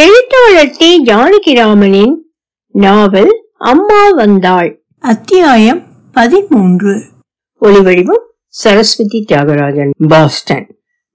எழுத்தாளர் டி. ஜானகிராமனின் நாவல் அம்மா வந்தாள். அத்தியாயம் பதிமூன்று. ஒளிவடிவம் சரஸ்வதி தியாகராஜன் பாஸ்டன்.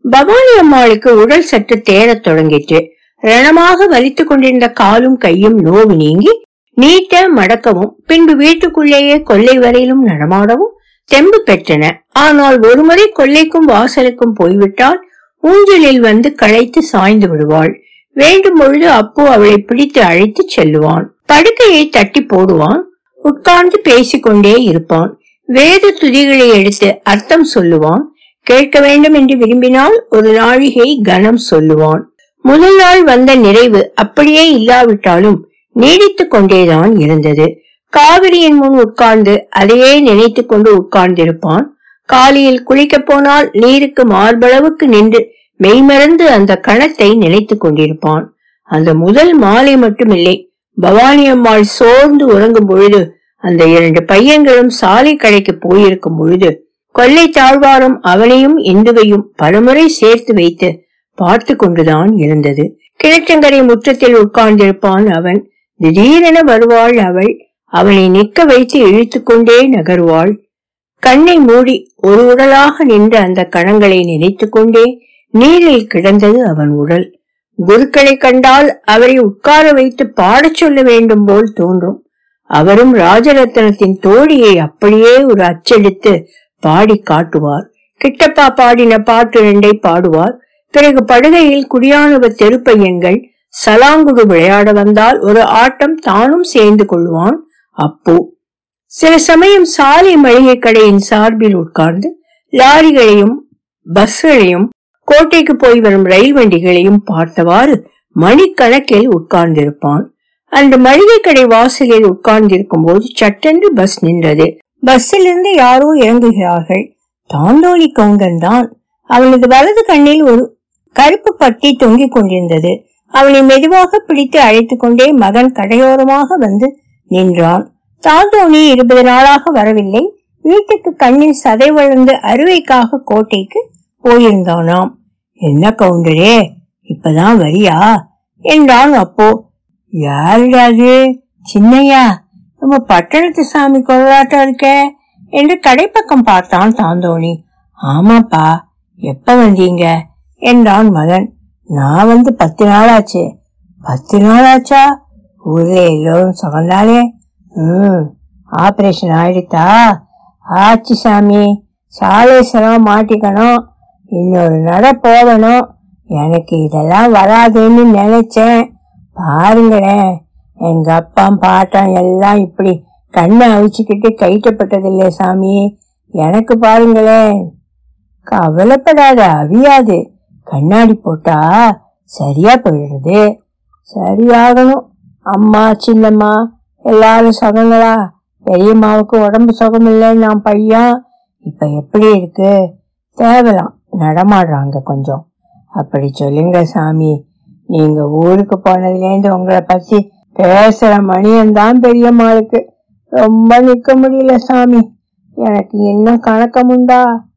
பவானி அம்மாளுக்கு உடல் சற்று தேரத் தொடங்கிற்று. ரணமாக வலித்துக் கொண்டிருந்த காலும் கையும் நோவு நீங்கி நீட்ட மடக்கவும் பின்பு வீட்டுக்குள்ளேயே கொல்லை வரையிலும் நடமாடவும் தெம்பு பெற்றன. ஆனால் ஒருமுறை கொல்லைக்கும் வாசலுக்கும் போய்விட்டால் ஊஞ்சலில் வந்து களைத்து சாய்ந்து விடுவாள். வேண்டும்பொழுது அப்பு அவளை பிடித்து அழைத்து செல்லுவான். படுக்கையை தட்டி போடுவான். உட்கார்ந்து பேசிக்கொண்டே இருப்பான். வேத துதிகளை எடுத்து அர்த்தம் சொல்லுவான். கேட்க வேண்டும் என்று விரும்பினால் ஒரு நாழிகை கனம் சொல்லுவான். முதல் நாள் வந்த நிறைவு அப்படியே இல்லாவிட்டாலும் நீடித்துக் கொண்டேதான் இருந்தது. காவிரியின் முன் உட்கார்ந்து அதையே நினைத்துக் கொண்டு உட்கார்ந்திருப்பான். காலையில் குளிக்கப் போனால் நீருக்கு மார்பளவுக்கு நின்று மெய்மறந்து அந்த கணத்தை நினைத்துக் கொண்டிருப்பான். அந்த முதல் மாலை மட்டுமில்லை பவானி அம்மாள் சோர்ந்து உறங்கும் பொழுது அந்த இரண்டு பையன்களும் சாலை கடைக்கு போயிருக்கும் பொழுது கொல்லை தாழ்வாரம் அவனையும் இந்துவையும் பலமுறை சேர்த்து வைத்து பார்த்து கொண்டுதான் இருந்தது. கிழச்சங்கரை முற்றத்தில் உட்கார்ந்திருப்பான் அவன். திடீரென வருவாள் அவள். அவனை நிற்க வைத்து இழுத்துக்கொண்டே நகருவாள். கண்ணை மூடி ஒரு உடலாக நின்ற அந்த கணங்களை நினைத்து கொண்டே நீரில் கிடந்தது அவன் உடல். குருக்களை கண்டால் அவரை உட்கார வைத்து பாடச் சொல்ல வேண்டும் போல் தோன்றும். அவரும் ராஜரத்னத்தின் தோழியை அப்படியே ஒரு அச்சடித்து பாடி காட்டுவார். கிட்டப்பா பாடின பாட்டு ரெண்டை பாடுவார். பிறகு படுகையில் குடியானவ தெருப்பையன்கள் சலாங்குடு விளையாட வந்தால் ஒரு ஆட்டம் தானும் சேர்ந்து கொள்வான். அப்போ சில சமயம் சாலை மளிகை கடையின் சார்பில் உட்கார்ந்து லாரிகளையும் பஸ்களையும் கோட்டைக்கு போய் வரும் ரயில் வண்டிகளையும் பார்த்தவாறு மணிக்கணக்கில் உட்கார்ந்திருப்பான். அந்த மளிகை கடை வாசலில் உட்கார்ந்திருக்கும் போது சட்டென்று பஸ் நின்றது. பஸ்ஸில் இருந்து யாரோ இறங்குகிறார்கள். தாந்தோழி கவுண்டன் தான். அவனது வலது கண்ணில் ஒரு கருப்பு பட்டி தொங்கிக் கொண்டிருந்தது. அவனை மெதுவாக பிடித்து அழைத்துக் கொண்டே மகன் கடையோரமாக வந்து நின்றான். தாந்தோணி இருபது நாளாக வரவில்லை. வீட்டுக்கு கண்ணில் சதை வளர்ந்து அறுவைக்காக கோட்டைக்கு போயிருந்தானாம் என்ன கவுண்டரே இப்பதான் வரியா? என்றான் அப்போ. யாருடா சின்னையா நம்ம பட்டணத்து சாமி கொள்ளாட்டம் இருக்க? என்று கடைப்பக்கம் பார்த்தான் தாந்தோணி ஆமாப்பா எப்ப வந்தீங்க? என்றான் மகன். நான் வந்து பத்து நாள் ஆச்சு பத்து நாள் ஆச்சா ஊர்ல எல்லோரும் சுகந்தாலே ம் ஆபரேஷன் ஆயிடுத்தா? ஆச்சு சாமி சாலேஸ்வரம் மாட்டிக்கணும். இன்னொரு நட போகணும். எனக்கு இதெல்லாம் வராதுன்னு நினைச்சேன். பாருங்களேன் எங்க அப்பா பாட்டம் எல்லாம் இப்படி கண்ணை அவிச்சுக்கிட்டு கைட்டப்பட்டதில்லை சாமி. எனக்கு பாருங்களேன் கவலைப்படாத அவியாது. கண்ணாடி போட்டா சரியா போயிடுறது. சரியாகணும். அம்மா சின்னம்மா எல்லாரும் சுகங்களா? பெரியம்மாவுக்கு உடம்பு சுகம் இல்லை நான் பையன். இப்ப எப்படி இருக்கு? தேவலாம். நடமாடுறாங்க கொஞ்சம். அப்படி சொல்லுங்க சாமி. நீங்க ஊருக்கு போனதுலேருந்து உங்களை பத்தி பேசுற மணியன்தான் பெரியம்மாளுக்கு ரொம்ப நிக்க முடியல சாமி. எனக்கு இன்னும் கணக்கம் உண்டா?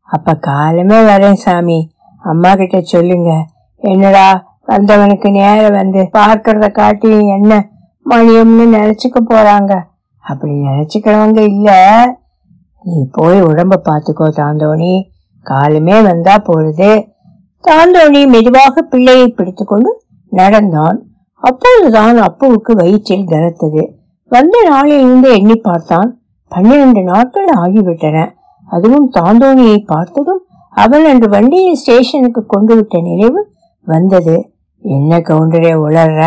அப்ப காலமே வரேன் சாமி. அம்மா கிட்ட சொல்லுங்க. என்னடா வந்தவனுக்கு நேரம் வந்து பார்க்கறத காட்டி என்ன மணியம்னு நினைச்சுக்க போறாங்க. அப்படி நினைச்சுக்கிறவங்க இல்ல. நீ போய் உடம்ப பாத்துக்கோ தாந்தோணி. காலமே வந்தா போறது. தாந்தோணி மெதுவாக பிள்ளையை பிடித்துக்கொண்டு நடந்தான். அப்போதுதான் அப்புவுக்கு வயிற்றில் கனத்தது. வந்த நாளிலிருந்து எண்ணி பார்த்தான். பன்னிரண்டு நாட்கள் ஆகிவிட்டன. அதுவும் தாந்தோணியை பார்த்ததும் அவன் அன்று வண்டியை ஸ்டேஷனுக்கு கொண்டு விட்ட நினைவு வந்தது. என்ன கவுண்டரே உளர்ற?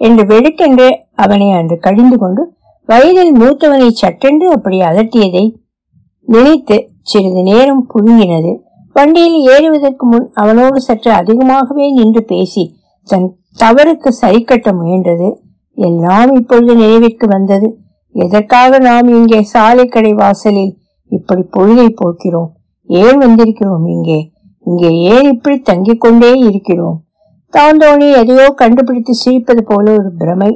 என்று வெடுக்கென்று அவனை அன்று கடிந்து கொண்டு வயதில் மூத்தவனை சட்டென்று அப்படி அதட்டியதை நினைத்து சிறிது நேரம் புழுங்கினது. வண்டியில் ஏறுவதற்கு முன் அவனோடு சற்று அதிகமாகவே நின்று பேசி தன் தவறுக்கு சரி கட்ட முயன்றது எல்லாம் இப்பொழுது நினைவிற்கு வந்தது. எதற்காக நாம் இங்கே சாலை கடை வாசலில் இப்படி பொழுதை போக்கிறோம்? ஏன் வந்திருக்கிறோம் இங்கே? இங்கே ஏன் இப்படி தங்கிக் கொண்டே இருக்கிறோம்? தாந்தோனி எதையோ கண்டுபிடித்து சிரிப்பது போல ஒரு பிரமை.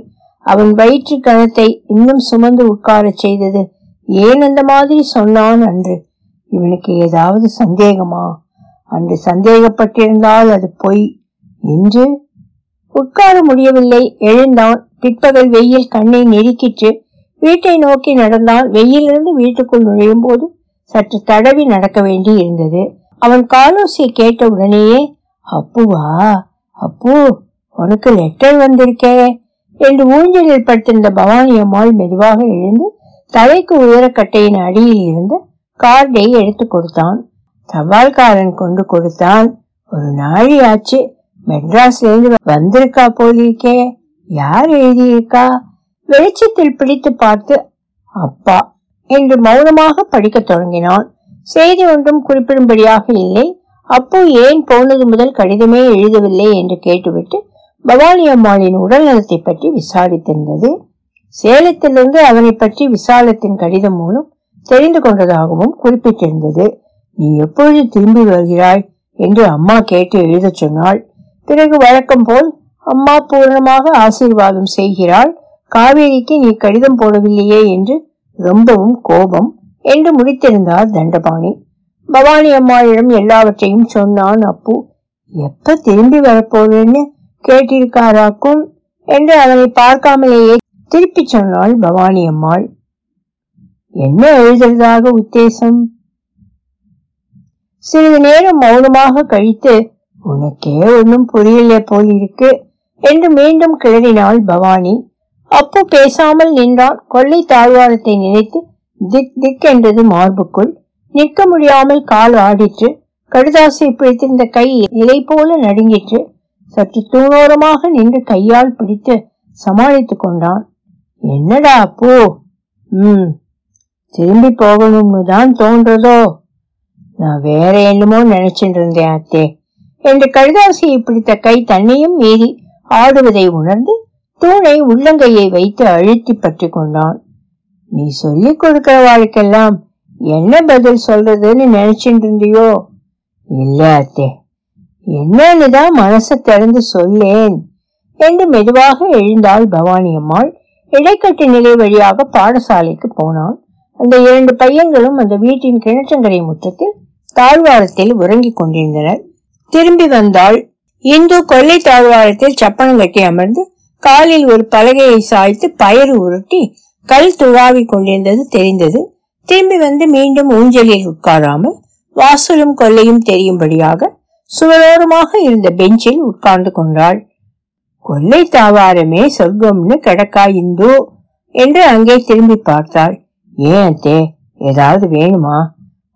அவன் வயிற்று கணத்தை இன்னும் சுமந்து உட்காரச் செய்தது ஏன் அந்த மாதிரி சொன்னான் அன்று? இவனுக்கு ஏதாவது சந்தேகமா? அன்று சந்தேகப்பட்டிருந்தால் அது பொய். இன்று? உட்கார முடியவில்லை. எழுந்தான். பிற்பகல் வெயில் கண்ணை நெருக்கிற்று. வீட்டை நோக்கி நடந்தான் வெயிலிருந்து வீட்டுக்குள் நுழையும் போது சற்று தடவி நடக்க வேண்டி இருந்தது. அவன் காலோசியை கேட்ட உடனேயே அப்புவா அப்பு உனக்கு லெட்டர் வந்திருக்கே. என்று ஊஞ்சலில் படுத்திருந்த பவானி அம்மாள் மெதுவாக எழுந்து தலைக்கு உயரக்கட்டையின் அடியில் இருந்து கார்டை எடுத்து கொடுத்தான். தபால்காரன் கொண்டு கொடுத்தான். ஒரு நாழி ஆச்சு மெட்ராஸ்ல இருந்து வந்திருக்கா போலிருக்கே? யார் எழுதியிருக்கா? வெளிச்சத்தில் பிடித்து பார்த்து அப்பா என்று மௌனமாக படிக்க தொடங்கினான். செய்தி ஒன்றும் குறிப்பிடும்படியாக இல்லை. அப்போ ஏன் போனது முதல் கடிதமே எழுதவில்லை என்று கேட்டுவிட்டு பவானி அம்மாளின் உடல் நலத்தை பற்றி விசாரித்திருந்தது. சேலத்திலிருந்து அவனை பற்றி விசாலத்தின் கடிதம் மூலம் தெரிந்து கொண்டதாகவும் குறிப்பிட்டிருந்தது. நீ எப்பொழுது திரும்பி வருகிறாய்? என்று அம்மா கேட்டு எழுதச் சொன்னாள். பிறகு வழக்கம் போல் அம்மா பூர்ணமாக ஆசீர்வாதம் செய்கிறாள். காவேரிக்கு நீ கடிதம் போடவில்லையே என்று ரொம்பவும் கோபம் என்று முடித்திருந்தார் தண்டபாணி. பவானி அம்மாளிடம் எல்லாவற்றையும் சொன்னான் அப்பு. எப்ப திரும்பி வரப்போறேன்னு கேட்டிருக்காராக்கும்? என்று அவனை பார்க்காமலேயே திருப்பி சொன்னாள் பவானி அம்மாள். என்ன எழுதுறதாக உத்தேசம்? சிறிது நேரம் மௌனமாக கழித்து உனக்கே ஒன்னும் புரியல போலிருக்கு என்று மீண்டும் கிளறினாள் பவானி. அப்பு பேசாமல் நின்றான். கொள்ளை தாழ்வாரத்தை நினைத்து திக் திக் என்றது மார்புக்குள். நிற்க முடியாமல் கால் ஆடிற்று. கடுதாசை பிடித்திருந்த கை இலை போல நடுங்கிற்று. சற்று தூணோரமாக நின்று கையால் பிடித்து சமாளித்துக் கொண்டான். என்னடா அப்போ ம். திரும்பி போகணும்னு தான் தோன்றதோ? நான் வேற என்னமோ நினைச்சிட்டு இருந்தேன் அத்தே. என்று கழுதாசியை பிடித்த கை தன்னையும் மீறி ஆடுவதை உணர்ந்து தூணை உள்ளங்கையை வைத்து அழுத்தி பற்றி கொண்டான். நீ சொல்லிக் கொடுக்கிற வாழ்க்கெல்லாம் என்ன பதில் சொல்றதுன்னு நினைச்சிட்டு இருந்தியோ? இல்ல அத்தே. என்னன்னு தான் மனசை திறந்து சொல்லேன். என்று மெதுவாக எழுந்தாள் பவானி அம்மாள். இடைக்கட்டு நிலை வழியாக பாடசாலைக்கு போனான். அந்த இரண்டு பையன்களும் அந்த வீட்டின் கிணற்றங்கரை முற்றத்தில் தாழ்வாரத்தில் உறங்கிக் கொண்டிருந்தனர். திரும்பி வந்தாள் இந்து கொல்லை தாழ்வாரத்தில் சப்பனம் கட்டி அமர்ந்து காலில் ஒரு பலகையை சாய்த்து பயறு உருட்டி கல் துழாவி கொண்டிருந்தது தெரிந்தது. திரும்பி வந்து மீண்டும் ஊஞ்சலில் உட்காராமல் வாசலும் கொல்லையும் தெரியும்படியாக சுவரோரமாக இருந்த பெஞ்சில் உட்கார்ந்து கொண்டாள். கொல்லை தாவாரமே சொர்க்கம்னு கிடக்கா இந்து? என்று அங்கே திரும்பி பார்த்தாள். ஏன் அத்தே ஏதாவது வேணுமா?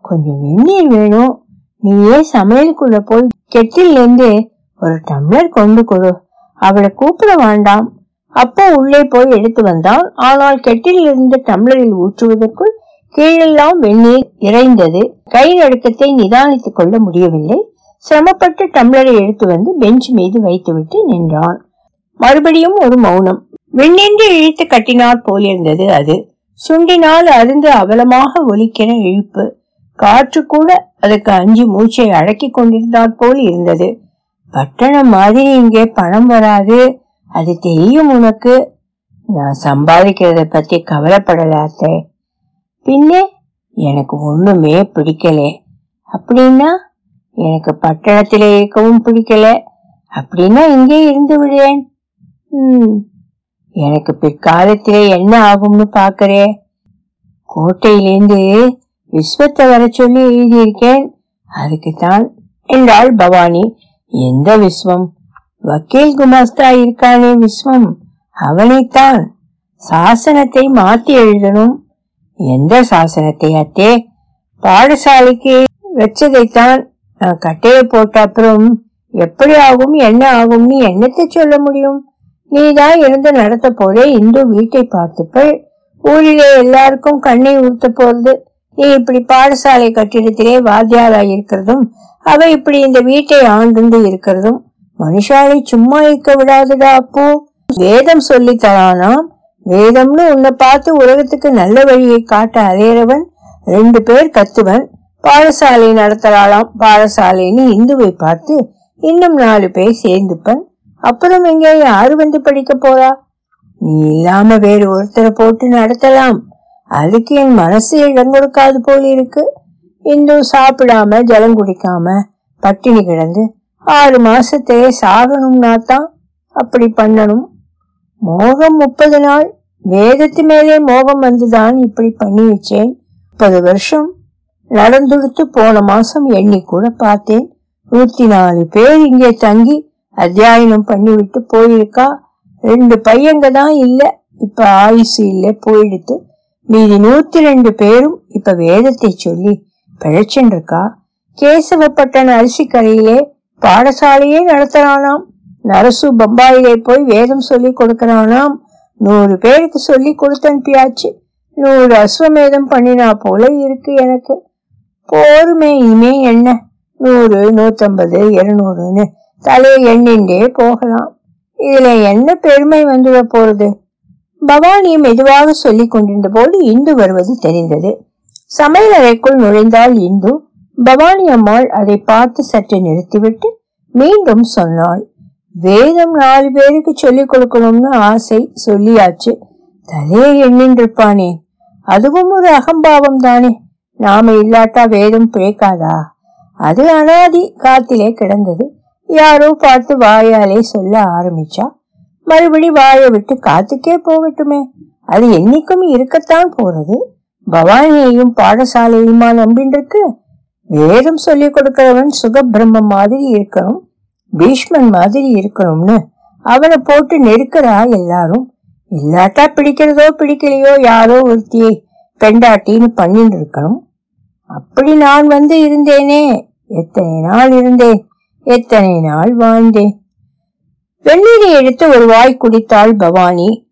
கொஞ்சம் வெந்நீர் வேணும். நீ ஏன் சமையலுக்குள்ள போய் கெட்டிலிருந்து ஒரு டம்ளர் கொண்டு கொடு. அவளை கூப்பிட வேண்டாம். அப்போ உள்ளே போய் எடுத்து வந்தாள் ஆனால் கெட்டிலிருந்து டம்ளரில் ஊற்றுவதற்குள் கீழெல்லாம் வெந்நீர் இறைந்தது. கை நடுக்கத்தை நிதானித்துக் கொள்ள முடியவில்லை. சிரமப்பட்டு டம்ளரை எடுத்து வந்து பெஞ்ச் மீது வைத்துவிட்டு நின்றான். மறுபடியும் ஒரு மௌனம். விண்ணென்று இழுத்து கட்டினார் போலிருந்தது அது. சுண்டினால் அருந்து அவலமாக ஒலிக்கிற இழுப்பு. காற்று கூட அதுக்கு அஞ்சு மூச்சை அடக்கி கொண்டிருந்தாற் போல் இருந்தது. பட்டணம் மாதிரி இங்கே பணம் வராது. அது தெரியும் உனக்கு. நான் சம்பாதிக்கிறத பத்தி கவலைப்படலாத்தே பின்னே எனக்கு ஒண்ணுமே பிடிக்கல. அப்படின்னா எனக்கு பட்டணத்திலே இருக்கவும் பிடிக்கல. அப்படின்னா இங்கே இருந்து விடுறேன் எனக்கு பிற்காலத்திலே என்ன ஆகும்னு பாக்குறே கோட்டையிலேந்து விஸ்வத்தை வர சொல்லி எழுதியிருக்கேன். அதுக்குத்தான் என்றாள் பவானி. எந்த விஸ்வம்? வக்கீல் குமாஸ்தா இருக்கானே விஸ்வம். அவனைத்தான் சாசனத்தை மாத்தி எழுதணும். எந்த சாசனத்தை அத்தே? பாடசாலைக்கு வச்சதைத்தான் நான் கட்டையை போட்ட அப்புறம் எப்படி ஆகும் என்ன ஆகும்னு என்னத்தை சொல்ல முடியும்? நீதான் இருந்து நடத்த போதே இந்து வீட்டை பார்த்துப்பள். ஊரிலே எல்லாருக்கும் கண்ணை உறுத்த போறது. நீ இப்படி பாடசாலை கட்டிடத்திலே வாத்தியாராய் இருக்கிறதும் அவ இப்படி இந்த வீட்டை ஆண்டு இருக்கிறதும் மனுஷாலை சும்மா இருக்க விடாதுடா அப்போ. வேதம் சொல்லி தரானாம். வேதம்னு உன்னை பார்த்து உலகத்துக்கு நல்ல வழியை காட்ட அலையறவன் ரெண்டு பேர் கத்துவன். பாடசாலை நடத்துறாளாம். பாடசாலைன்னு இந்துவை பார்த்து இன்னும் நாலு பேர் சேர்ந்துப்பன். அப்புறம் இங்கே யாரு வந்து படிக்க போறா? நீ இல்லாம வேறு ஒருத்தரை போட்டு நடத்தலாம். அதுக்கு என் மனசு இடம் கொடுக்காது போல இருக்கு. இந்து சாப்பிடாம ஜலம் குடிக்காம பட்டினி கிடந்து ஆறு மாசத்தையே சாகணும்னா தான் அப்படி பண்ணணும். மோகம் முப்பது நாள். வேதத்து மேலே மோகம் வந்துதான் இப்படி பண்ணி வச்சேன் முப்பது வருஷம். நடந்துடுத்து போன மாசம் எண்ணி கூட பார்த்தேன். நூத்தி நாலு பேர் இங்கே தங்கி அத்தியாயனம் பண்ணிவிட்டு போயிருக்கா? ரெண்டு பையங்க தான் இல்ல. இப்ப ஆயுசு இல்ல போயிடுத்து. மீதி நூத்தி ரெண்டு பேரும் இப்ப வேதத்தை சொல்லி பிழைச்சுருக்கா கேசவப்பட்டன் அரிசி கரையிலே பாடசாலையே நடத்துறானாம். நரசு பம்பாயிலே போய் வேதம் சொல்லி கொடுக்கறானாம். நூறு பேருக்கு சொல்லி கொடுத்து அனுப்பியாச்சு நூறு அஸ்வமேதம் பண்ணினா போல இருக்கு எனக்கு. போருமே இனிமே என்ன? நூறு நூத்தம்பது இருநூறுன்னு தலையை எண்ணின்றே போகலாம். இதுல என்ன பெருமை வந்துட போறது? பவானி மெதுவாக சொல்லிக் கொண்டிருந்த போது இந்து வருவது தெரிந்தது. சமையல் அறைக்குள் நுழைந்தால் இந்து பவானி அம்மாள் அதை பார்த்து சற்று நிறுத்திவிட்டு மீண்டும் சொன்னாள் வேதம் நாலு பேருக்கு சொல்லிக் கொடுக்கணும்னு ஆசை சொல்லியாச்சு. தலையை எண்ணின்றிருப்பானே. அதுவும் ஒரு அகம்பாவம் தானே. நாம இல்லாட்டா வேதம் பிழைக்காதா? அது அனாதி காத்திலே கிடந்தது. யாரோ பார்த்து வாயாலே சொல்ல ஆரம்பிச்சா மறுபடி வாயை விட்டு காத்துக்கே போகட்டுமே. அது என்னைக்கும் இருக்கத்தான் போறது. பவானியையும் பாடசாலையுமா நம்பின்றிருக்கு. வேதம் சொல்லிக் கொடுக்கிறவன் சுகபிரம்மம் மாதிரி இருக்கணும் பீஷ்மன் மாதிரி இருக்கணும்னு அவனை போட்டு நெருக்கிறா எல்லாரும். இல்லாட்டா பிடிக்கிறதோ பிடிக்கலையோ யாரோ ஒருத்தியை பெண்டாட்டின்னு பண்ணிட்டு இருக்கணும் அப்படி நான் வந்து இருந்தேனே எத்தனை நாள் இருந்தேன். எத்தனை நாள் வாழ்ந்தேன்? வெந்நீரை எடுத்து ஒரு வாய் குடித்தாள் பவானி.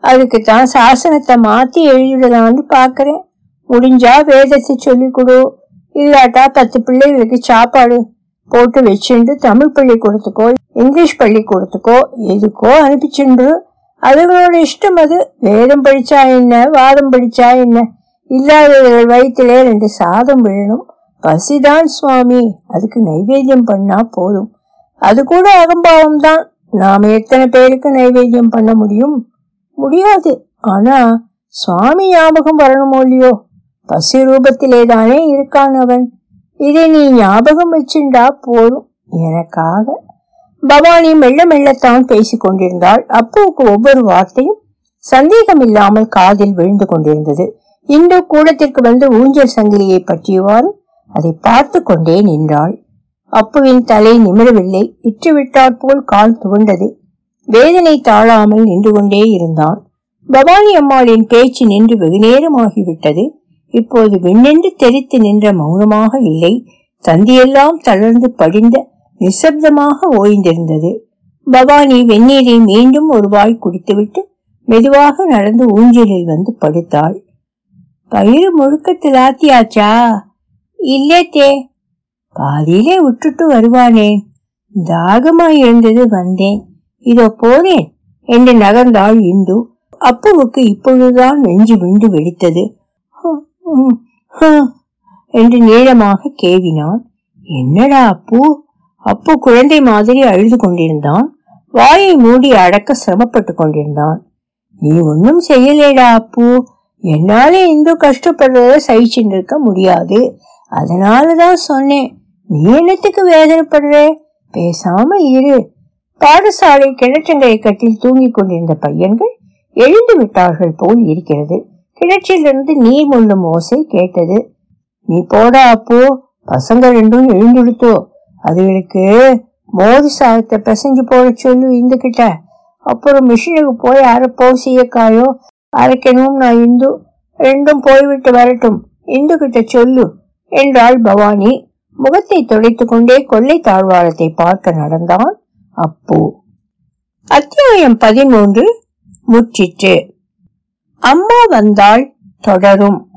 அதுக்கு தான் சாசனத்தை மாத்தி எழுதிடலான்னு பாக்குறேன் முடிஞ்சா வேதத்தை சொல்லி கொடு. இல்லாட்டா பத்து பிள்ளைகளுக்கு சாப்பாடு போட்டு வச்சுண்டு தமிழ் பள்ளிக்கூடத்துக்கோ இங்கிலீஷ் பள்ளிக்கூடத்துக்கோ எதுக்கோ அனுப்பிச்சுண்டு. அதுகளோட இஷ்டம் அது. வேதம் படிச்சா என்ன வாதம் படிச்சா என்ன? இல்லாதவர்கள் வயிற்றுல ரெண்டு சாதம் விழணும். பசிதான் சுவாமி. அதுக்கு நைவேத்தியம் பண்ணா போதும். அது கூட அகம்பாவம் தான் நாம எத்தனை பேருக்கு நைவேத்தியம் பண்ண முடியும்? முடியாது. ஆனா சுவாமி ஞாபகம் வரணுமோ இல்லையோ? பசி ரூபத்திலே தானே இருக்கான் அவன். இதை நீ ஞாபகம் வச்சுண்டா போதும். எனக்காக. பவானி மெல்ல மெல்லத்தான் பேசிக் கொண்டிருந்தாள். அப்புவுக்கு ஒவ்வொரு வார்த்தையும் சந்தேகம் இல்லாமல் காதில் விழுந்து கொண்டிருந்தது. இன்று கூடத்திற்கு வந்து ஊஞ்சல் சங்கிலியை பற்றியவாறு அதை பார்த்து கொண்டே நின்றாள். அப்புவின் தலை நிமிரவில்லை. இற்றுவிட்டாற் போல் கால் துவண்டது. வேதனை தாழாமல் நின்று கொண்டே இருந்தான். பவானி அம்மாளின் பேச்சு நின்று வெகு நேரமாகிவிட்டது. இப்போது விண்ணென்று தெரித்து நின்ற மௌனமாக இல்லை. தந்தியெல்லாம் தளர்ந்து படிந்த நிசப்தமாக ஓய்ந்திருந்தது. பவானி வெந்நீரை மீண்டும் ஒரு வாய் குடித்துவிட்டு மெதுவாக நடந்து ஊஞ்சலில் வந்து படுத்தாள். பயிறு முழுக்க திலாத்தியாச்சா? இல்லத்தே. பாதியிலே விட்டுட்டு வருவானேன் தாகமாய் இருந்தது வந்தேன். இதோ போனேன் என்று நகர்ந்தாள் இந்து. அப்புவுக்கு இப்பொழுதுதான் நெஞ்சு விண்டு வெடித்தது. என்று நீளமாக கேவினான். என்னடா அப்பு? அப்பு குழந்தை மாதிரி அழுது கொண்டிருந்தான். வாயை மூடி அடக்க சிரமப்பட்டு கொண்டிருந்தான். நீ ஒன்னும் செய்யலேடா அப்பு. என்னால இந்து கஷ்டப்படுறத சகிச்சுட்டு இருக்க முடியாது. அதனாலதான் சொன்னேன் நீ என்னத்துக்கு வேதனைப்படுற? பேசாம இரு. பாடசாலை கிணற்றங்கரை கட்டில் தூங்கிக் கொண்டிருந்த பையன்கள் எழுந்து விட்டார்கள் போல் இருக்கிறது. கிணற்றிலிருந்து நீர் முள்ளும் ஓசை கேட்டது. நீ போடா அப்போ பசங்க ரெண்டும் எழுந்துடுத்தோ. அதுகளுக்கு மோதி சாதத்தை பிசைஞ்சு போட சொல்லு இந்துகிட்ட அப்புறம் மிஷினுக்கு போய் அரைப்போ சீயக்காயோ அரைக்கணும் நான் இந்து ரெண்டும் போய்விட்டு வரட்டும். இந்து கிட்ட சொல்லு. என்றாள் பவானி. முகத்தை துடைத்துக் கொண்டே கொள்ளை தாழ்வாரத்தை பார்க்க நடந்தான். அப்போ அத்தியாயம் பதிமூன்று முற்றிற்று. அம்மா வந்தால் தொடரும்.